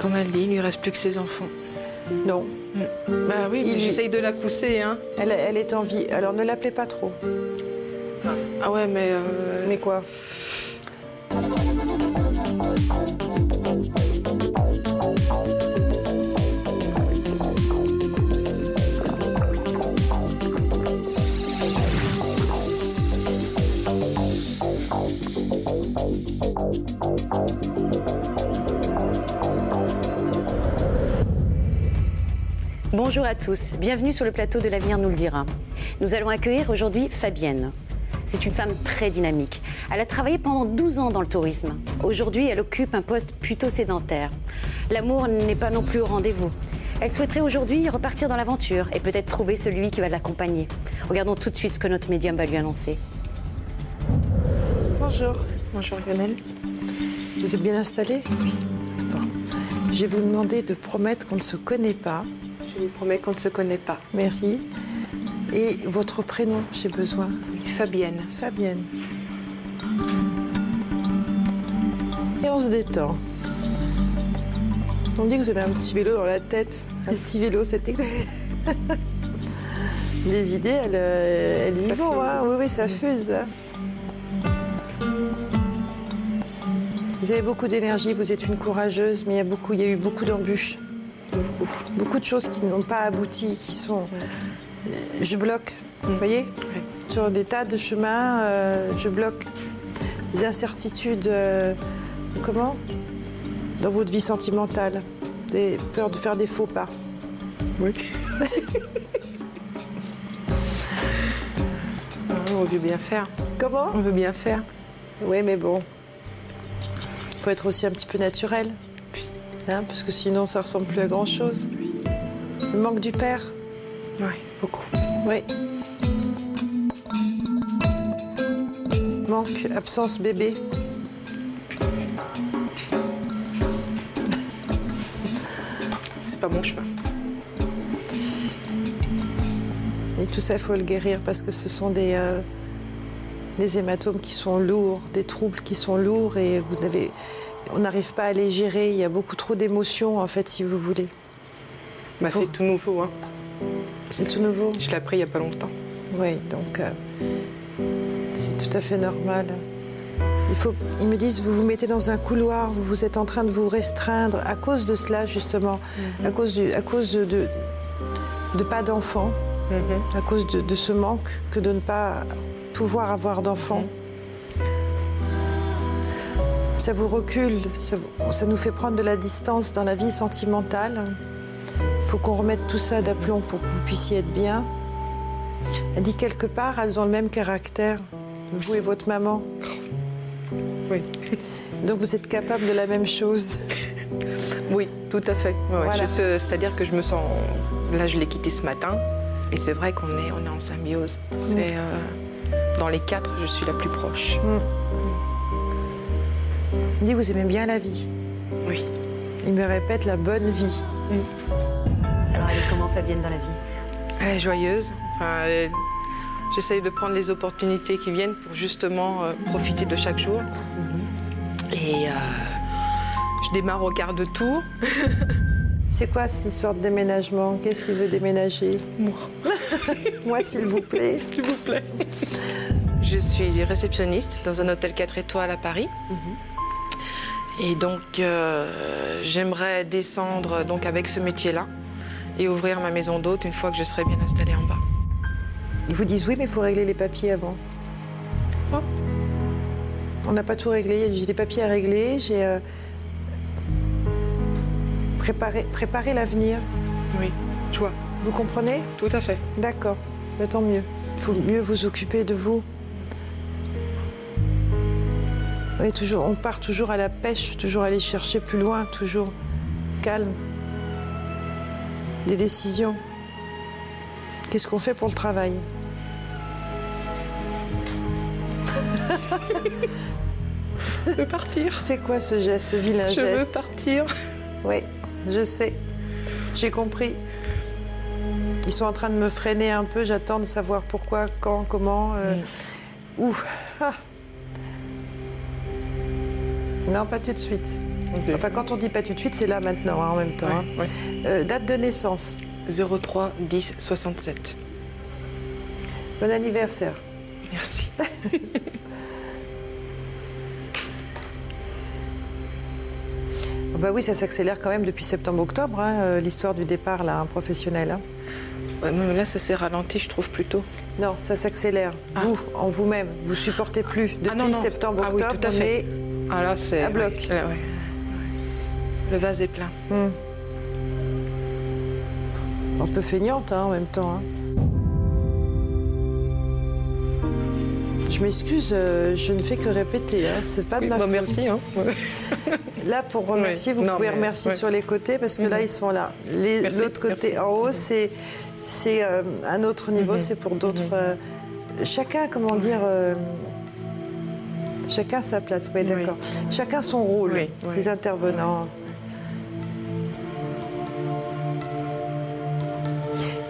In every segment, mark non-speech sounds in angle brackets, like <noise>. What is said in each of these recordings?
Comme elle dit, il lui reste plus que ses enfants. Non. Bah oui, mais Il- j'essaye de la pousser, hein. Elle, elle est en vie. Alors ne l'appelez pas trop. Ah ouais, mais... euh, Mais quoi? Bonjour à tous, bienvenue sur le plateau de l'avenir nous le dira. Nous allons accueillir aujourd'hui Fabienne. C'est une femme très dynamique. Elle a travaillé pendant 12 ans dans le tourisme. Aujourd'hui, elle occupe un poste plutôt sédentaire. L'amour n'est pas non plus au rendez-vous. Elle souhaiterait aujourd'hui repartir dans l'aventure et peut-être trouver celui qui va l'accompagner. Regardons tout de suite ce que notre médium va lui annoncer. Bonjour. Bonjour Lionel. Vous êtes bien installé Oui. Bon. Je vais vous demander de promettre qu'on ne se connaît pas. Je vous promets qu'on ne se connaît pas. Merci. Et votre prénom, j'ai besoin. Fabienne. Fabienne. Et on se détend. On dit que vous avez un petit vélo dans la tête. Un petit vélo, <laughs> c'était... Les idées, elles, euh, elles y Ça vont. fuse. hein. Oui, oui, ça fuse. hein. Vous avez beaucoup d'énergie, vous êtes une courageuse, mais il y a, beaucoup, il y a eu beaucoup d'embûches. Beaucoup de choses qui n'ont pas abouti, qui sont... euh, Je bloque, vous voyez Sur des tas de chemins, euh, je bloque. Des incertitudes, euh, comment Dans votre vie sentimentale. Des peurs de faire des faux pas. Oui. <laughs> on veut bien faire. Comment On veut bien faire. Oui, mais bon. Il faut être aussi un petit peu naturel. Hein, parce que sinon, ça ressemble plus à grand-chose. Le manque du père, Oui, beaucoup. oui. Manque, absence bébé. <laughs> C'est pas mon chemin. Et tout ça, il faut le guérir parce que ce sont des, euh, des hématomes qui sont lourds, des troubles qui sont lourds et vous n'avez, on n'arrive pas à les gérer. Il y a beaucoup trop d'émotions, en fait, si vous voulez. Bah, Pour- c'est tout nouveau. Hein. C'est tout nouveau. Je l'ai appris il n'y a pas longtemps. Oui, donc euh, c'est tout à fait normal. Il faut, ils me disent, vous vous mettez dans un couloir, vous, vous êtes en train de vous restreindre à cause de cela, justement, à cause, du, à cause de, de, de pas d'enfants, Mhm. à cause de, de ce manque que de ne pas pouvoir avoir d'enfants. Ça vous recule, ça, vous- ça nous fait prendre de la distance dans la vie sentimentale. Il faut qu'on remette tout ça d'aplomb pour que vous puissiez être bien. Elle dit quelque part, elles ont le même caractère, vous et votre maman. Oui. Donc vous êtes capable de la même chose. <laughs> Oui, tout à fait. Ouais. Voilà. Sais- C'est-à-dire que je me sens. Là, je l'ai quitté ce matin. Et c'est vrai qu'on est, on est en symbiose. Euh, Dans les quatre, je suis la plus proche. Elle dit, vous aimez bien la vie. Oui. Il me répète la bonne vie. Alors elle est comment Fabienne dans la vie? Elle est joyeuse. Enfin, J'essaye de prendre les opportunités qui viennent pour justement euh, profiter de chaque jour. Et euh, je démarre au quart de tour. <laughs> C'est quoi cette histoire de déménagement? Qu'est-ce qu'il veut déménager? Moi. <laughs> Moi, s'il vous plaît. <laughs> S'il vous plaît. Je suis réceptionniste dans un hôtel 4 étoiles à Paris. Et donc, euh, j'aimerais descendre donc avec ce métier-là et ouvrir ma maison d'hôte une fois que je serai bien installée en bas. Ils vous disent oui, mais il faut régler les papiers avant. Oh. On n'a pas tout réglé. J'ai des papiers à régler. J'ai euh, préparé, préparé l'avenir. Oui, je vois. Vous comprenez? Tout à fait. D'accord. Mais tant mieux. Il faut mieux vous occuper de vous. On, est toujours, on part toujours à la pêche, toujours aller chercher plus loin, toujours calme. Des décisions. Qu'est-ce qu'on fait pour le travail? Je veux partir. C'est quoi ce geste, ce vilain Je veux geste? partir. Oui, je sais. J'ai compris. Ils sont en train de me freiner un peu. J'attends de savoir pourquoi, quand, comment. euh, Ouh. Ah. Non, pas tout de suite. Enfin, quand on dit pas tout de suite, c'est là maintenant, hein, en même temps. Ouais, hein. ouais. Euh, date de naissance. 03 10 67. Bon anniversaire. Merci. <laughs> Oh, Bah oui, ça s'accélère quand même depuis septembre-octobre, hein, euh, l'histoire du départ là, professionnel. Ouais, mais là, ça s'est ralenti, je trouve plutôt. Non, ça s'accélère. Ah. Vous, en vous-même, vous supportez plus. Depuis Ah septembre-octobre, Ah oui, tout à on fait. est Ah là, c'est. À bloc. ouais, là, ouais. Le vase est plein. hmm. un peu feignante hein, en même temps. hein. Je m'excuse, euh, je ne fais que répéter. hein, C'est pas de Oui, ma bah, faute. merci. Hein. Là, pour remercier, Oui. vous Non, pouvez mais, remercier ouais. sur les côtés parce que là, Mhm. ils sont là. L'autre côté merci. en haut, c'est c'est euh, un autre niveau, Mhm. c'est pour d'autres. Mhm. euh, chacun, comment dire. Chacun sa place, oui, Oui. d'accord. Chacun son rôle, Oui, oui. les intervenants.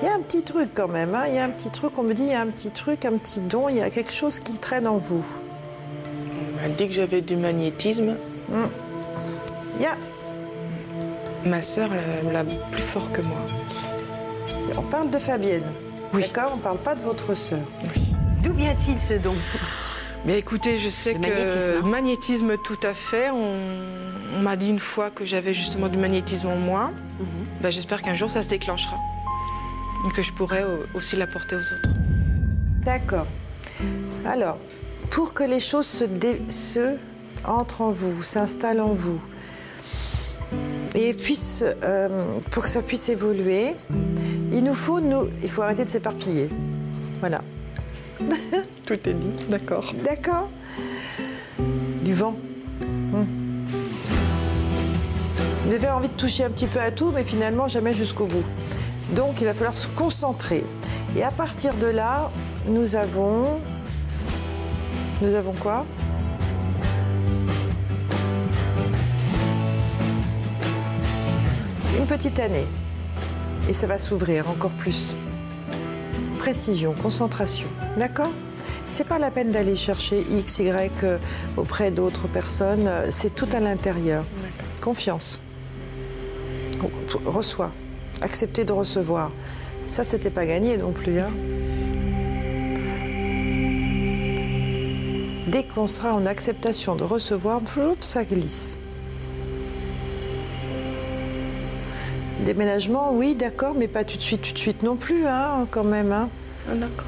Il y a un petit truc quand même, hein, il y a un petit truc, on me dit, il y a un petit truc, un petit don, il y a quelque chose qui traîne en vous. On m'a dit que j'avais du magnétisme. Il y a, Ma sœur l'a l'a plus fort que moi. on parle de Fabienne, Oui. d'accord? On ne parle pas de votre sœur. Oui. D'où vient-il ce don? Mais écoutez, je sais Le que magnétisme, hein. magnétisme, tout à fait. On, on m'a dit une fois que j'avais justement du magnétisme en moi. Mhm. Ben, J'espère qu'un jour ça se déclenchera. Et que je pourrai aussi l'apporter aux autres. D'accord. Alors, pour que les choses se, dé- se entrent en vous, s'installent en vous, et puissent, euh, pour que ça puisse évoluer, il nous faut, nous, il faut arrêter de s'éparpiller. Voilà. <laughs> D'accord. D'accord Du vent. Vous avez envie de toucher un petit peu à tout, mais finalement jamais jusqu'au bout. Donc il va falloir se concentrer. Et à partir de là, nous avons. Nous avons quoi? Une petite année. Et ça va s'ouvrir encore plus. Précision, concentration. D'accord? C'est pas la peine d'aller chercher X, Y euh, auprès d'autres personnes. euh, C'est tout à l'intérieur. Confiance. Reçois. Accepter de recevoir. Ça, c'était pas gagné non plus. hein. Dès qu'on sera en acceptation de recevoir, ça glisse. Déménagement, oui, d'accord, mais pas tout de suite, tout de suite non plus, hein, quand même. Hein. Ah, d'accord.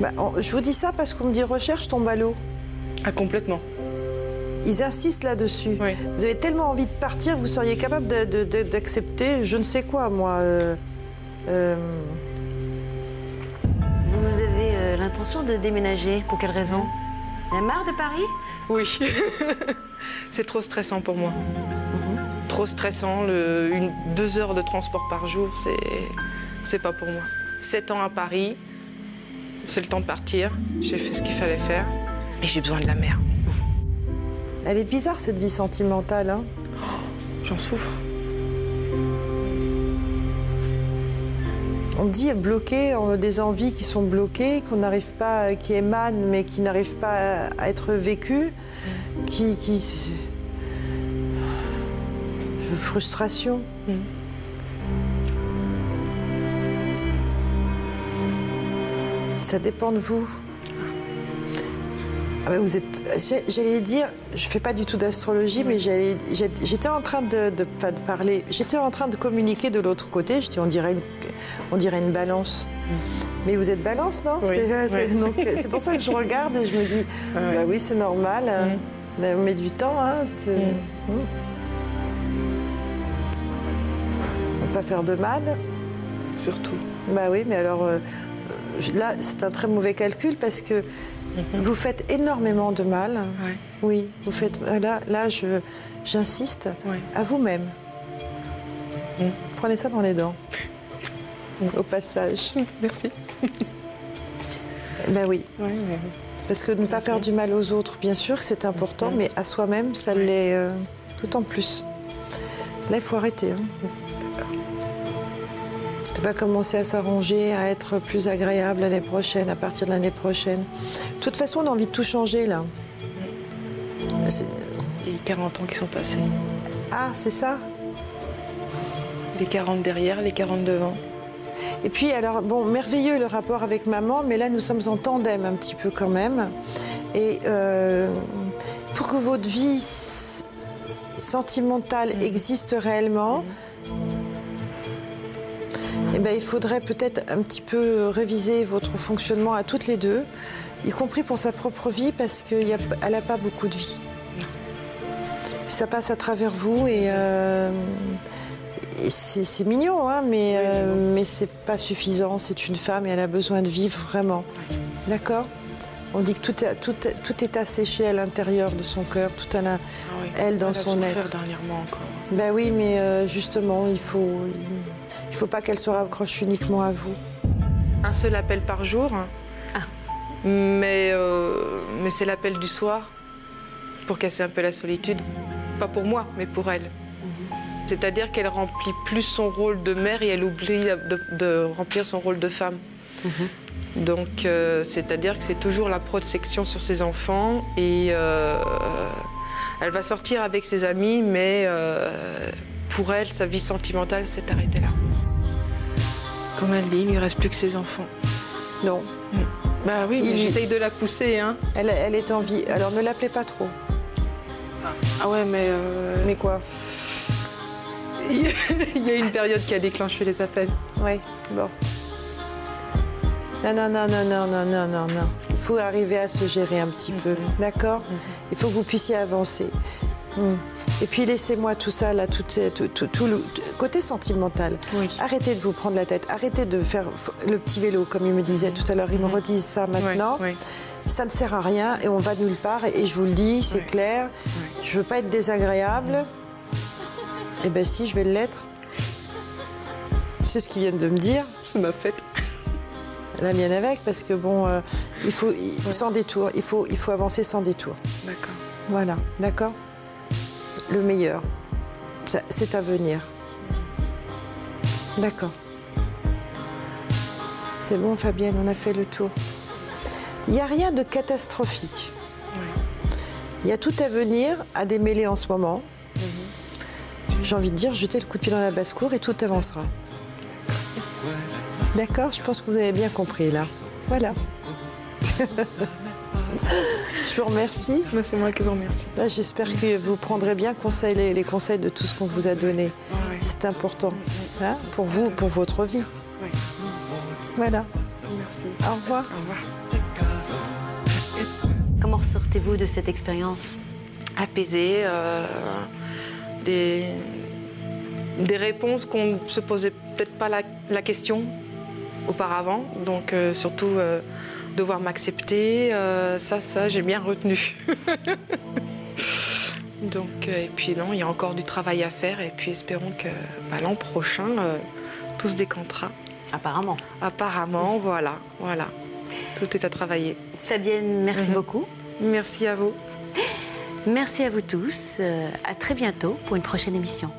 Bah, on- je vous dis ça parce qu'on me dit recherche tombe à l'eau. Ah, complètement. Ils insistent là-dessus. Oui. Vous avez tellement envie de partir, vous seriez capable d'accepter je ne sais quoi, moi. euh, euh, Vous avez euh, l'intention de déménager Pour quelle raison? La marre de Paris? Oui. <laughs> c'est trop stressant pour moi. Trop stressant. Le, une, deux heures de transport par jour, c'est pas pour moi. Sept ans à Paris, c'est le temps de partir. J'ai fait ce qu'il fallait faire. Et j'ai besoin de la mer. Elle est bizarre, cette vie sentimentale. hein. J'en souffre. On dit bloqué, on a des envies qui sont bloquées, qu'on n'arrive pas, qui émanent, mais qui n'arrivent pas à être vécues, qui. qui c'est- frustration. Mm. Ça dépend de vous. Ah ben, vous êtes, j'allais dire, je fais pas du tout d'astrologie, mais j'étais en train de, de- pas de parler, j'étais en train de communiquer de l'autre côté. Je dis, on dirait une, on dirait une balance. Mais vous êtes balance, non? Oui, C'est oui. pour ça que je regarde et je me dis, Ouais, <laughs> ouais. bah oui, c'est normal. hein. On met du temps, hein. Mm. Mm. On peut pas faire de mal. Surtout. Bah oui, mais alors euh, là, c'est un très mauvais calcul parce que vous faites énormément de mal. Ouais. Oui, vous faites. Là, là je, j'insiste Ouais. à vous-même. Prenez ça dans les dents. Au passage. <laughs> Merci. Ben oui, Ouais, parce que ne pas faire du mal aux autres, bien sûr, c'est important, mais à soi-même, ça l'est euh, tout en plus. Là, il faut arrêter. hein. Va commencer à s'arranger, à être plus agréable l'année prochaine, à partir de l'année prochaine. De toute façon, on a envie de tout changer là. Les 40 ans qui sont passés. Ah, c'est ça? Les 40 derrière, les 40 devant. Et puis, alors, bon, merveilleux le rapport avec maman, mais là, nous sommes en tandem un petit peu quand même. Et euh, pour que votre vie sentimentale existe réellement, eh ben, il faudrait peut-être un petit peu réviser votre fonctionnement à toutes les deux, y compris pour sa propre vie, parce qu'elle n'a pas beaucoup de vie. Ça passe à travers vous et, euh, et c'est mignon, hein, mais, euh, mais c'est pas suffisant. C'est une femme et elle a besoin de vivre vraiment. D'accord? On dit que tout est, tout, est- tout est asséché à l'intérieur de son cœur, tout à la, Ah oui. elle dans a son être. dernièrement encore. Ben oui, mais euh, justement, il faut, il faut pas qu'elle se raccroche uniquement à vous. Un seul appel par jour. Ah. Mais, euh, mais c'est l'appel du soir pour casser un peu la solitude. Pas pour moi, mais pour elle. C'est-à-dire qu'elle remplit plus son rôle de mère et elle oublie de, de remplir son rôle de femme. Donc, euh, c'est-à-dire que c'est toujours la protection sur ses enfants et euh, elle va sortir avec ses amis, mais euh, pour elle, sa vie sentimentale s'est arrêtée là. Comme elle dit, il ne lui reste plus que ses enfants. Non, Bah oui, mais Il- j'essaye de la pousser, hein. elle, elle est en vie. Alors ne l'appelez pas trop. Ah ouais, mais euh, Mais quoi? <laughs> Il y a une période qui a déclenché les appels. Oui, bon. Non, non, non, non, non, non, non, non, non. Il faut arriver à se gérer un petit peu, d'accord? Il faut que vous puissiez avancer. Hmm. Et puis laissez-moi tout ça, là, tout, tout, tout, tout le côté sentimental. Oui. Arrêtez de vous prendre la tête, arrêtez de faire le petit vélo, comme il me disait tout à l'heure. Il me redisent ça maintenant. Oui, Ça ne sert à rien et on va nulle part. Et je vous le dis, c'est clair. Je veux pas être désagréable. Eh ben si, je vais l'être. C'est ce qu'ils viennent de me dire. c'est ma fête. La mienne avec, parce que bon, euh, il faut il- sans détour. Il faut, il faut avancer sans détour. D'accord. Voilà, d'accord? Le meilleur, c'est à venir. D'accord. C'est bon, Fabienne, on a fait le tour. Il n'y a rien de catastrophique. Il y a tout à venir à démêler en ce moment. J'ai envie de dire, jetez le coup de pied dans la basse-cour et tout avancera. D'accord Je pense que vous avez bien compris là. Voilà. <laughs> Je vous remercie. Moi, c'est moi qui vous remercie. Là, j'espère que vous prendrez bien conseil, les, les conseils de tout ce qu'on vous a donné. Ouais. C'est important hein, pour vous, pour votre vie. Ouais. Voilà. Merci. Au revoir. Au revoir. Comment ressortez-vous de cette expérience Apaisé, euh, des, des réponses qu'on ne se posait peut-être pas la, la question auparavant. Donc, euh, surtout, euh, devoir m'accepter, euh, ça, ça, j'ai bien retenu. <laughs> Donc, euh, et puis non, il y a encore du travail à faire. Et puis, espérons que bah, l'an prochain, euh, tout se décantera. Apparemment. Apparemment, voilà, voilà. Tout est à travailler. Fabienne, merci Mhm. beaucoup. Merci à vous. Merci à vous tous. Euh, à très bientôt pour une prochaine émission.